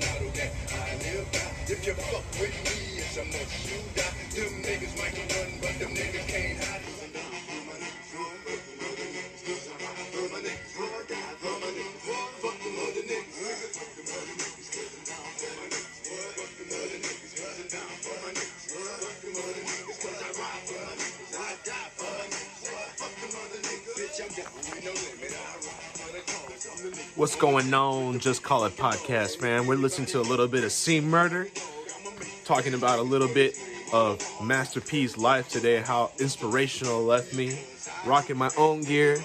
that I live by. If you fuck with me, it's a must you die. What's going on? Just Call It Podcast, man. We're listening to a little bit of C Murder, talking about a little bit of Master P's life today, how inspirational left me. Rocking my own gear,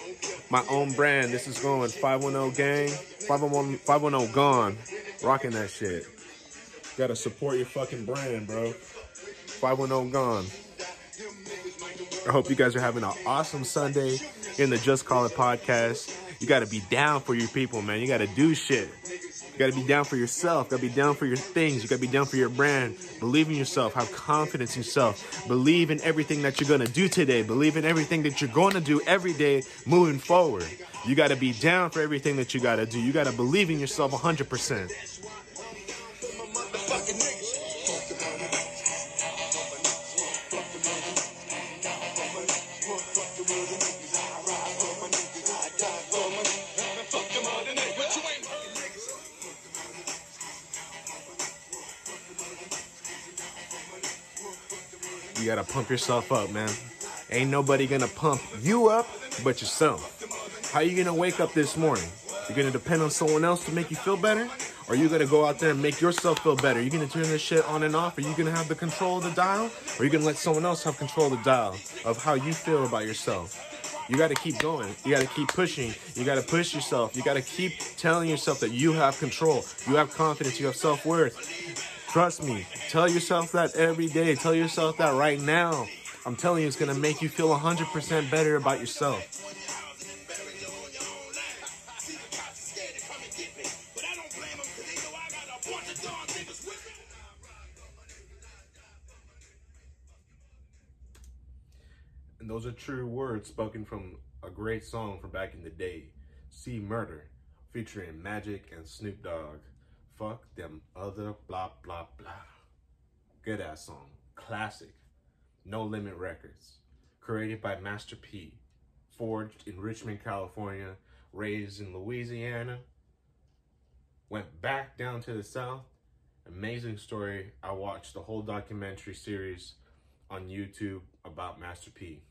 my own brand. This is going 510 gang, 511, 510 gone. Rocking that shit. Gotta support your fucking brand, bro. 510 gone. I hope you guys are having an awesome Sunday in the Just Call It podcast. You got to be down for your people, man. You got to do shit. You got to be down for yourself. You Got to be down for your things. You got to be down for your brand. Believe in yourself. Have confidence in yourself. Believe in everything that you're to do today. Believe in everything that you're to do every day moving forward. You got to be down for everything that you got to do. You got to believe in yourself 100%. You gotta pump yourself up, man. Ain't nobody gonna pump you up but yourself. How you gonna wake up this morning? You're gonna depend on someone else to make you feel better? Or you gonna go out there and make yourself feel better? You gonna turn this shit on and off? Are you gonna have the control of the dial? Or you gonna let someone else have control of the dial of how you feel about yourself? You gotta keep going. You gotta keep pushing. You gotta push yourself. You gotta keep telling yourself that you have control. You have confidence. You have self worth. Trust me. Tell yourself that every day. Tell yourself that right now. I'm telling you, it's gonna make you feel 100% better about yourself. And those are true words spoken from a great song from back in the day, C Murder, featuring Magic and Snoop Dogg. Fuck them other blah blah blah. Good ass song. Classic. No Limit Records. Created by Master P. Forged in Richmond, California. Raised in Louisiana. Went back down to the South. Amazing story. I watched the whole documentary series on YouTube about Master P.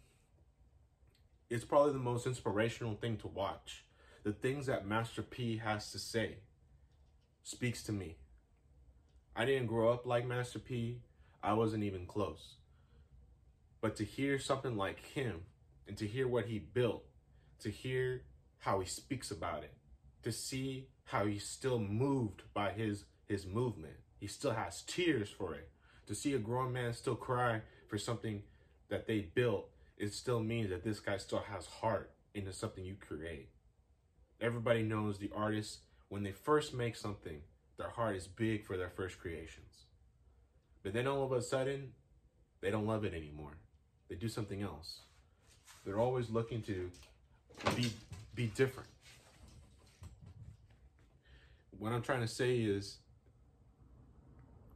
It's probably the most inspirational thing to watch. The things that Master P has to say speaks to me. I didn't grow up like Master P. I wasn't even close. But to hear something like him and to hear what he built, to hear how he speaks about it, to see how he's still moved by his his movement. He still has tears for it. To see a grown man still cry for something that they built, it still means that this guy still has heart into something you create. Everybody knows the artists, when they first make something, their heart is big for their first creations. But then all of a sudden, they don't love it anymore. They do something else. They're always looking to be be different. What I'm trying to say is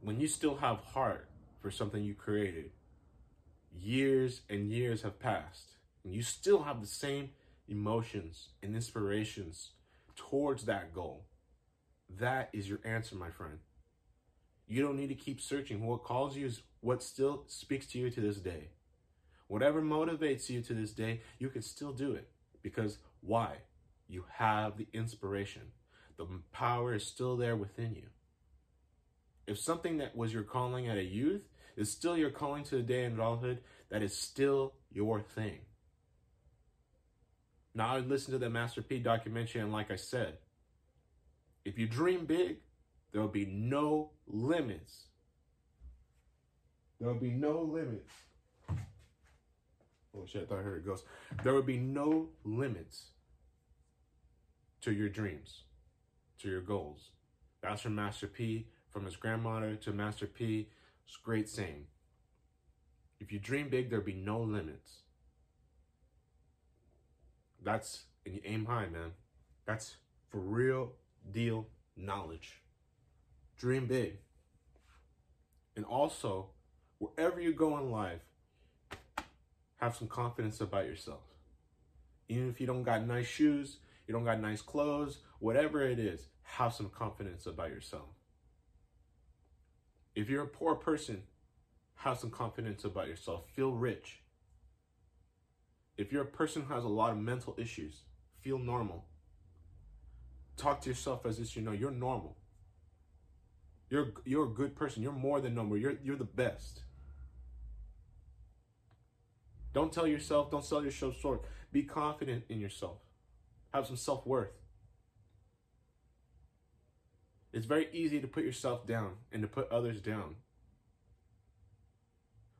when you still have heart for something you created, years and years have passed, and you still have the same emotions and inspirations towards that goal, that is your answer, my friend. You don't need to keep searching. What calls you is what still speaks to you to this day. Whatever motivates you to this day, you can still do it. Because why? You have the inspiration. The power is still there within you. If something that was your calling at a youth is still your calling to the day in adulthood, that is still your thing. Now, I listened to the Master P documentary, and like I said, if you dream big, there will be no limits. There will be no limits. Oh shit, I thought I heard it goes. There will be no limits to your dreams, to your goals. That's from Master P, from his grandmother to Master P. It's great saying. If you dream big, there'll be no limits. That's, and you aim high, man. That's for real deal knowledge. dream big. And also, wherever you go in life, have some confidence about yourself. Even if you don't got nice shoes, you don't got nice clothes, whatever it is, have some confidence about yourself. If you're a poor person, have some confidence about yourself. Feel rich. If you're a person who has a lot of mental issues, feel normal. Talk to yourself as if you know you're normal. You're you're a good person. You're more than normal. You're you're the best. Don't tell yourself, don't sell yourself short. Be confident in yourself. Have some self-worth. It's very easy to put yourself down and to put others down.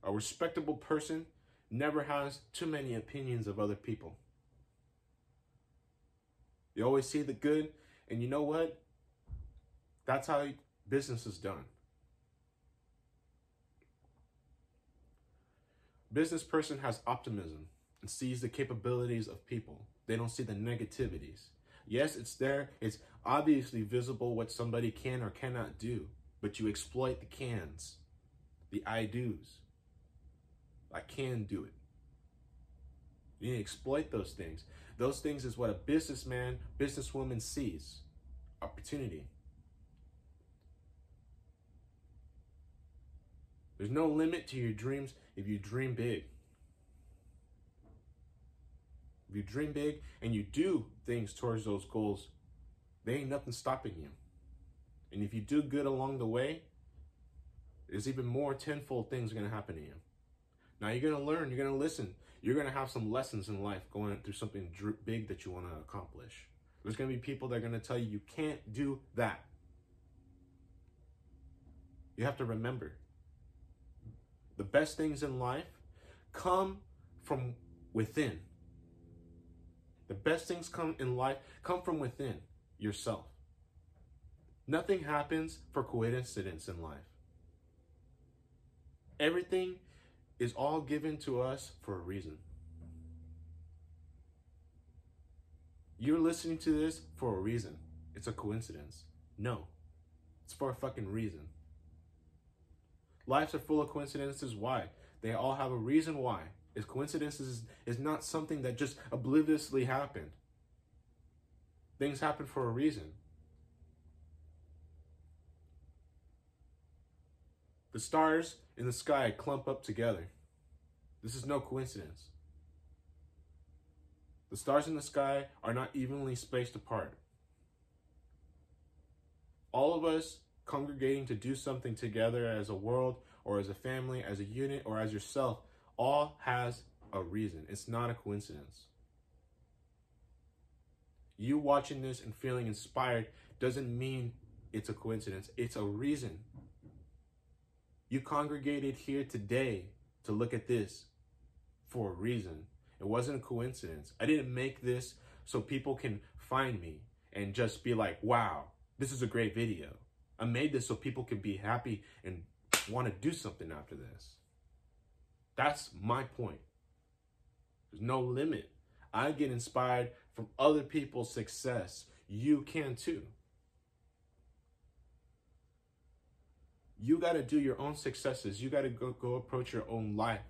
A respectable person never has too many opinions of other people. You always see the good, and you know what? That's how business is done. Business person has optimism and sees the capabilities of people. They don't see the negativities. Yes, it's there. It's obviously visible what somebody can or cannot do, but you exploit the cans, the I do's. I can do it. You exploit those things. Those things is what a businessman, businesswoman sees. Opportunity. There's no limit to your dreams if you dream big. If you dream big and you do things towards those goals, there ain't nothing stopping you. And if you do good along the way, there's even more tenfold things going to happen to you. Now you're going to learn, you're going to listen, you're going to have some lessons in life going through something big that you want to accomplish. There's going to be people that are going to tell you you can't do that. You have to remember the best things in life come from within. The best things come in life come from within yourself. Nothing happens for coincidence in life. Everything is all given to us for a reason. You're listening to this for a reason. It's a coincidence. No, it's for a fucking reason. Lives are full of coincidences. Why? They all have a reason why. Is coincidences is not something that just obliviously happened. Things happen for a reason. The stars in the sky clump up together. This is no coincidence. The stars in the sky are not evenly spaced apart. All of us congregating to do something together as a world or as a family, as a unit, or as yourself, all has a reason. It's not a coincidence. You watching this and feeling inspired doesn't mean it's a coincidence, it's a reason. You congregated here today to look at this for a reason. It wasn't a coincidence. I didn't make this so people can find me and just be like, wow, this is a great video. I made this so people can be happy and want to do something after this. That's my point. There's no limit. I get inspired from other people's success. You can too. You got to do your own successes. You got to go, go approach your own life.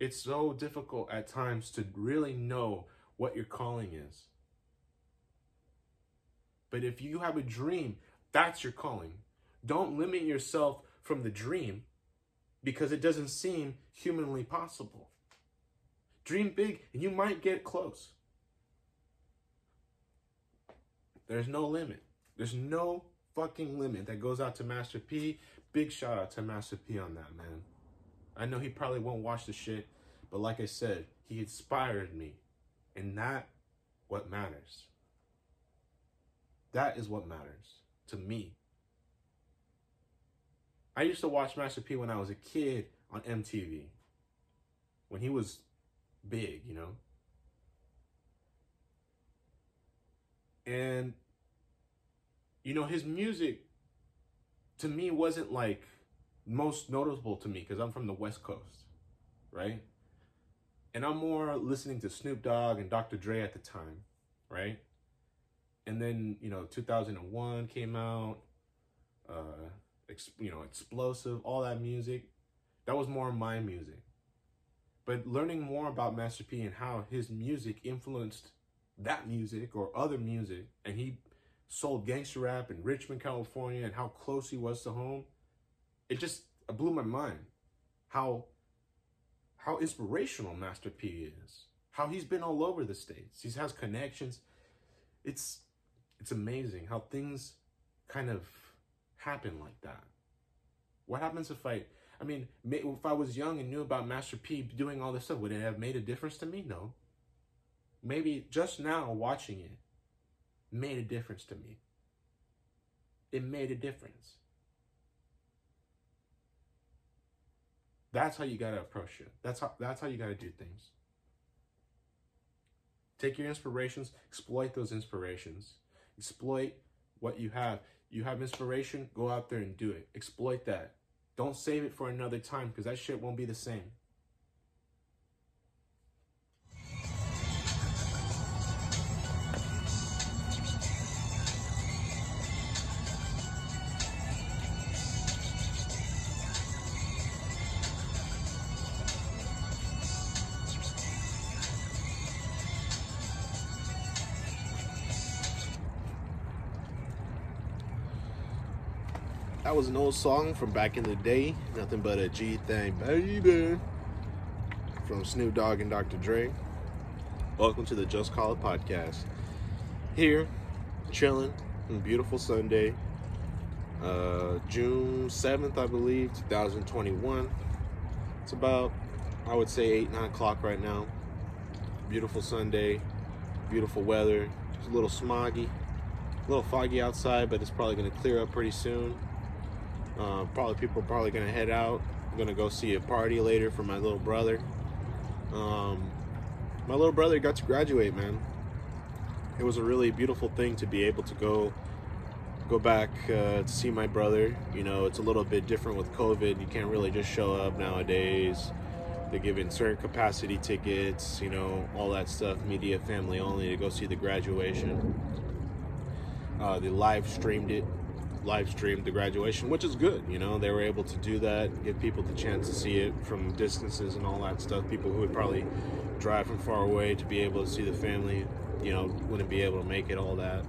It's so difficult at times to really know what your calling is. But if you have a dream, that's your calling. Don't limit yourself from the dream because it doesn't seem humanly possible. Dream big and you might get close. There's no limit. There's no fucking limit that goes out to Master P. Big shout out to Master P on that, man. I know he probably won't watch the shit, but like I said, he inspired me. And that what matters. That is what matters to me. I used to watch Master P when I was a kid on MTV. When he was big, you know. And you know, his music to me wasn't like most noticeable to me because I'm from the West Coast, right? And I'm more listening to Snoop Dogg and Dr. Dre at the time, right? and then you know 2001 came out uh ex- you know explosive all that music that was more my music but learning more about master p and how his music influenced that music or other music and he sold gangster rap in richmond california and how close he was to home it just it blew my mind how how inspirational master p is how he's been all over the states he has connections it's it's amazing how things kind of happen like that. What happens if I, I mean, if I was young and knew about Master P doing all this stuff, would it have made a difference to me? No. Maybe just now watching it made a difference to me. It made a difference. That's how you gotta approach it. That's how that's how you gotta do things. Take your inspirations, exploit those inspirations. Exploit what you have. You have inspiration, go out there and do it. Exploit that. Don't save it for another time because that shit won't be the same. That was an old song from back in the day. Nothing but a G thing, baby. From Snoop Dogg and Dr. Dre. Welcome to the Just Call It podcast. Here, chilling on beautiful Sunday, uh, June 7th, I believe, 2021. It's about, I would say, 8, 9 o'clock right now. Beautiful Sunday, beautiful weather. It's a little smoggy, a little foggy outside, but it's probably going to clear up pretty soon. Uh, probably people are probably gonna head out. I'm gonna go see a party later for my little brother. Um, my little brother got to graduate, man. It was a really beautiful thing to be able to go go back uh, to see my brother. You know, it's a little bit different with COVID. You can't really just show up nowadays. They're giving certain capacity tickets, you know, all that stuff, media family only to go see the graduation. Uh, they live streamed it live streamed the graduation, which is good. You know, they were able to do that, give people the chance to see it from distances and all that stuff. People who would probably drive from far away to be able to see the family, you know, wouldn't be able to make it, all that.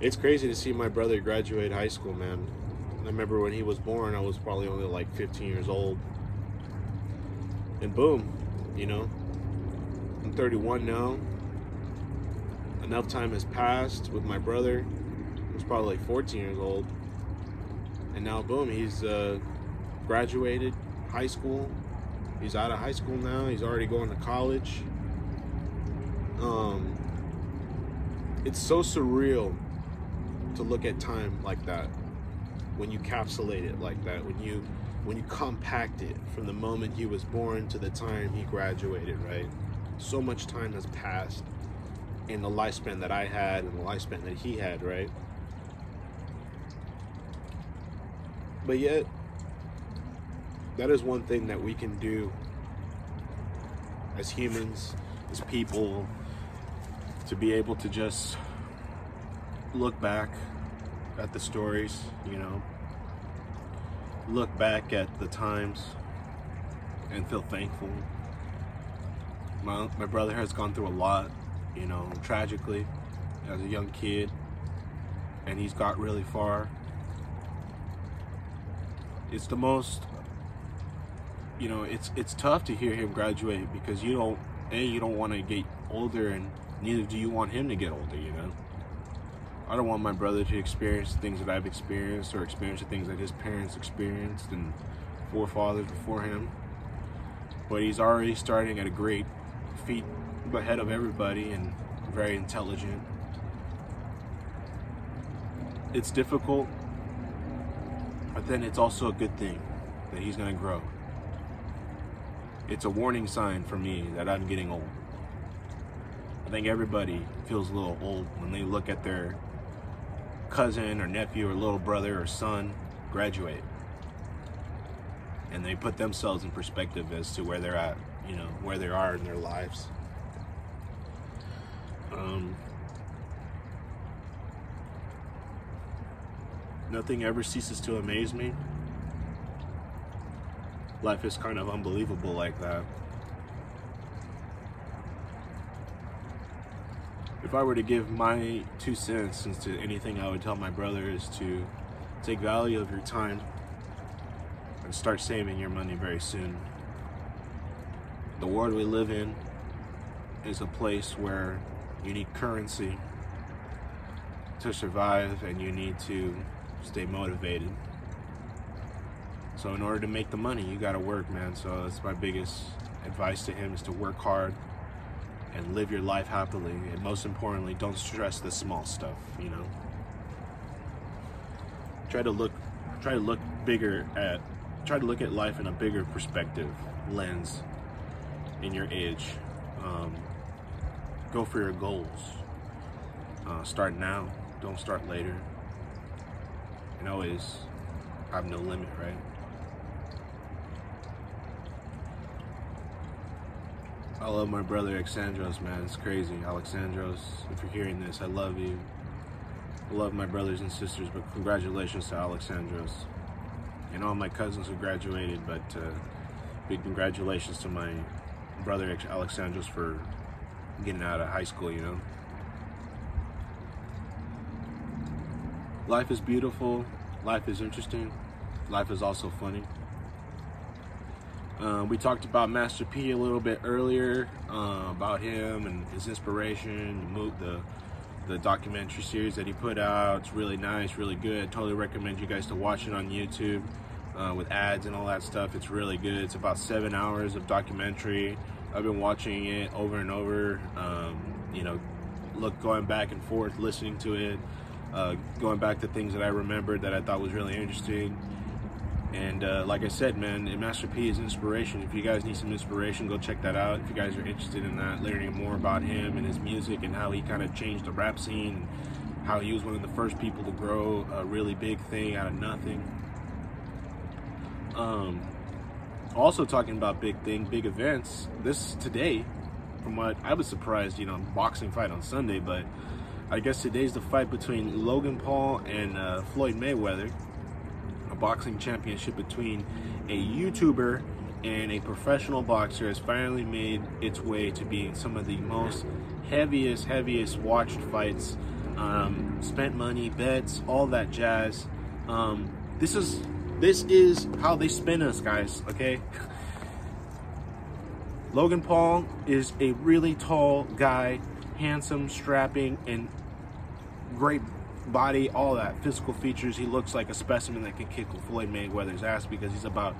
It's crazy to see my brother graduate high school, man. I remember when he was born, I was probably only like 15 years old. And boom, you know, I'm 31 now. Enough time has passed with my brother probably like 14 years old. And now, boom, he's uh, graduated high school. He's out of high school now. He's already going to college. Um, it's so surreal to look at time like that when you capsulate it like that when you when you compact it from the moment he was born to the time he graduated right so much time has passed in the lifespan that i had and the lifespan that he had right But yet, that is one thing that we can do as humans, as people, to be able to just look back at the stories, you know, look back at the times and feel thankful. My, my brother has gone through a lot, you know, tragically as a young kid, and he's got really far it's the most you know it's it's tough to hear him graduate because you don't a you don't want to get older and neither do you want him to get older you know? I don't want my brother to experience the things that i've experienced or experience the things that his parents experienced and forefathers before him. But he's already starting at a great feet ahead of everybody and very intelligent. It's difficult but then it's also a good thing that he's going to grow. It's a warning sign for me that I'm getting old. I think everybody feels a little old when they look at their cousin or nephew or little brother or son graduate. And they put themselves in perspective as to where they're at, you know, where they are in their lives. Um, Nothing ever ceases to amaze me. Life is kind of unbelievable like that. If I were to give my two cents into anything, I would tell my brother is to take value of your time and start saving your money very soon. The world we live in is a place where you need currency to survive and you need to stay motivated. So in order to make the money, you got to work, man. So that's my biggest advice to him is to work hard and live your life happily. And most importantly, don't stress the small stuff, you know. Try to look try to look bigger at try to look at life in a bigger perspective lens in your age. Um, go for your goals. Uh, start now. Don't start later. Always have no limit, right? I love my brother Alexandros, man. It's crazy. Alexandros, if you're hearing this, I love you. I love my brothers and sisters, but congratulations to Alexandros and all my cousins who graduated. But uh, big congratulations to my brother Alexandros for getting out of high school, you know. Life is beautiful, life is interesting, life is also funny. Uh, we talked about Master P a little bit earlier, uh, about him and his inspiration, the, the the documentary series that he put out. It's really nice, really good. Totally recommend you guys to watch it on YouTube uh, with ads and all that stuff. It's really good. It's about seven hours of documentary. I've been watching it over and over. Um, you know, look going back and forth, listening to it, uh, going back to things that I remembered that I thought was really interesting. And uh, like I said, man, Master P is inspiration. If you guys need some inspiration, go check that out. If you guys are interested in that, learning more about him and his music and how he kind of changed the rap scene, how he was one of the first people to grow a really big thing out of nothing. Um, also talking about big thing, big events. This today, from what I was surprised, you know, boxing fight on Sunday, but I guess today's the fight between Logan Paul and uh, Floyd Mayweather a boxing championship between a YouTuber and a professional boxer has finally made its way to being some of the most heaviest, heaviest watched fights. Um, spent money, bets, all that jazz. Um, this is this is how they spin us, guys. Okay. Logan Paul is a really tall guy, handsome, strapping, and great body, all that physical features. He looks like a specimen that can kick Floyd Mayweather's ass because he's about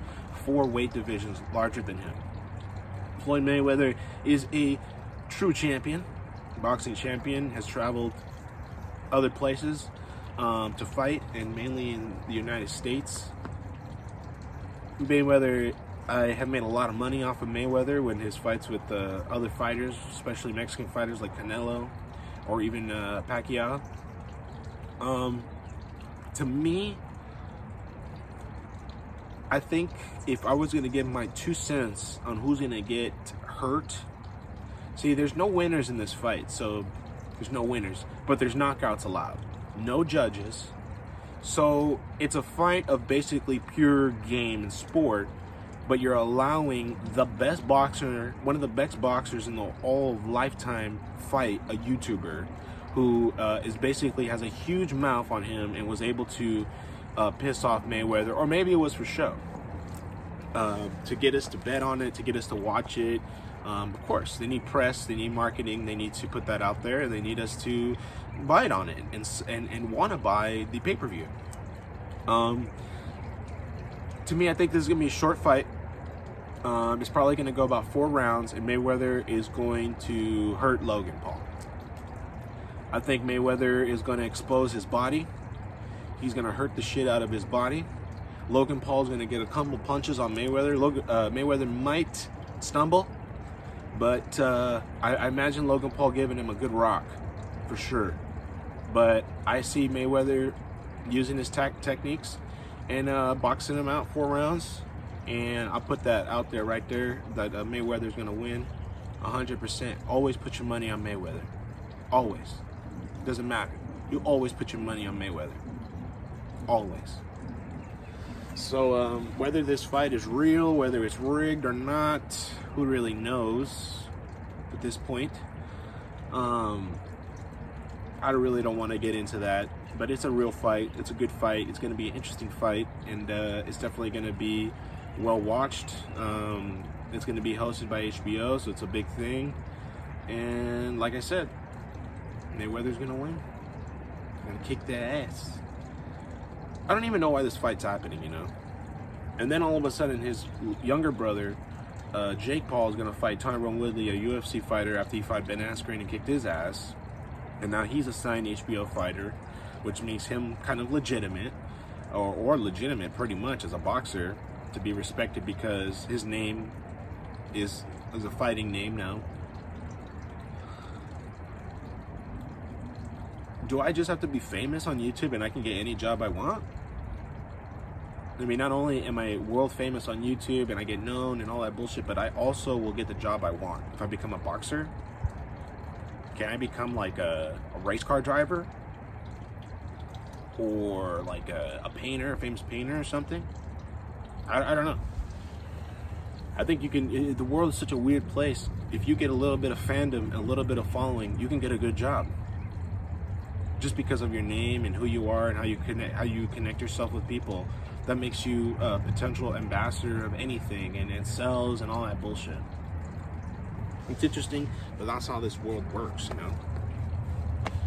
four weight divisions larger than him. Floyd Mayweather is a true champion, boxing champion, has traveled other places um, to fight, and mainly in the United States. Mayweather, I have made a lot of money off of Mayweather when his fights with uh, other fighters, especially Mexican fighters like Canelo or even uh, Pacquiao. Um, to me, I think if I was going to give my two cents on who's going to get hurt, see, there's no winners in this fight, so there's no winners, but there's knockouts allowed, no judges. So it's a fight of basically pure game and sport, but you're allowing the best boxer, one of the best boxers in the all of lifetime fight, a YouTuber who uh, is basically has a huge mouth on him and was able to uh, piss off Mayweather, or maybe it was for show. Uh, to get us to bet on it, to get us to watch it. Um, of course, they need press, they need marketing, they need to put that out there, and they need us to buy it on it and and, and want to buy the pay per view. Um, to me, I think this is gonna be a short fight. Um, it's probably gonna go about four rounds, and Mayweather is going to hurt Logan Paul. I think Mayweather is going to expose his body. He's going to hurt the shit out of his body. Logan Paul's going to get a couple punches on Mayweather. Logan, uh, Mayweather might stumble, but uh, I, I, imagine Logan Paul giving him a good rock for sure. But I see Mayweather using his tech techniques and uh, boxing him out four rounds. And I'll put that out there right there that uh, Mayweather's going to win 100%. Always put your money on Mayweather. Always. Doesn't matter. You always put your money on Mayweather. always. So um, whether this fight is real, whether it's rigged or not, who really knows at this point? Um, I really don't want to get into that, but it's a real fight. It's a good fight. It's going to be an interesting fight, and uh, it's definitely going to be well watched. Um, it's going to be hosted by HBO, so it's a big thing. And like I said, Mayweather's to win. To kick their ass. I don't even know why this fight's happening, you know. And then all of a sudden, his younger brother, uh, Jake Paul, is to fight Tyron Woodley, a UFC fighter, after he fought Ben Askren and kicked his ass. And now he's a signed HBO fighter, which makes him kind of legitimate, or, or legitimate pretty much as a boxer, to be respected because his name is, is a fighting name now. Do I just have to be famous on YouTube and I can get any job I want? I mean, not only am I world famous on YouTube and I get known and all that bullshit, but I also will get the job I want if I become a boxer. Can I become like a, a race car driver? Or like a, a, painter, a famous painter or something? I, I don't know. I think you can, the world is such a weird place. If you get a little bit of fandom, a little bit of following, you can get a good job just because of your name and who you are and how you connect how you connect yourself with people that makes you a potential ambassador of anything and it sells and all that bullshit. It's interesting but that's how this world works you know?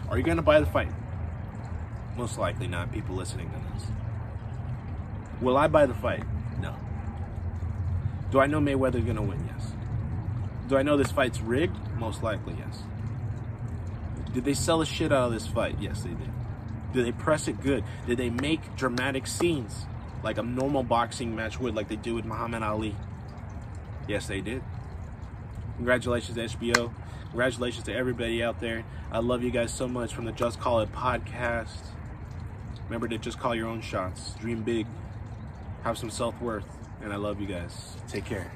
Are you gonna buy the fight? Most likely not. People listening to this. Will i buy the fight? No. Do i know mayweather's gonna win? Yes. Do i know this fight's rigged? Most likely yes did they sell the shit out of this fight? Yes, they did. Did they press it good? Did they make dramatic scenes like a normal boxing match would, like they do with Muhammad Ali? Yes, they did. Congratulations to HBO. Congratulations to everybody out there. I love you guys so much from the Just Call It podcast. Remember to just call your own shots. Dream big. Have some self worth. And I love you guys. Take care.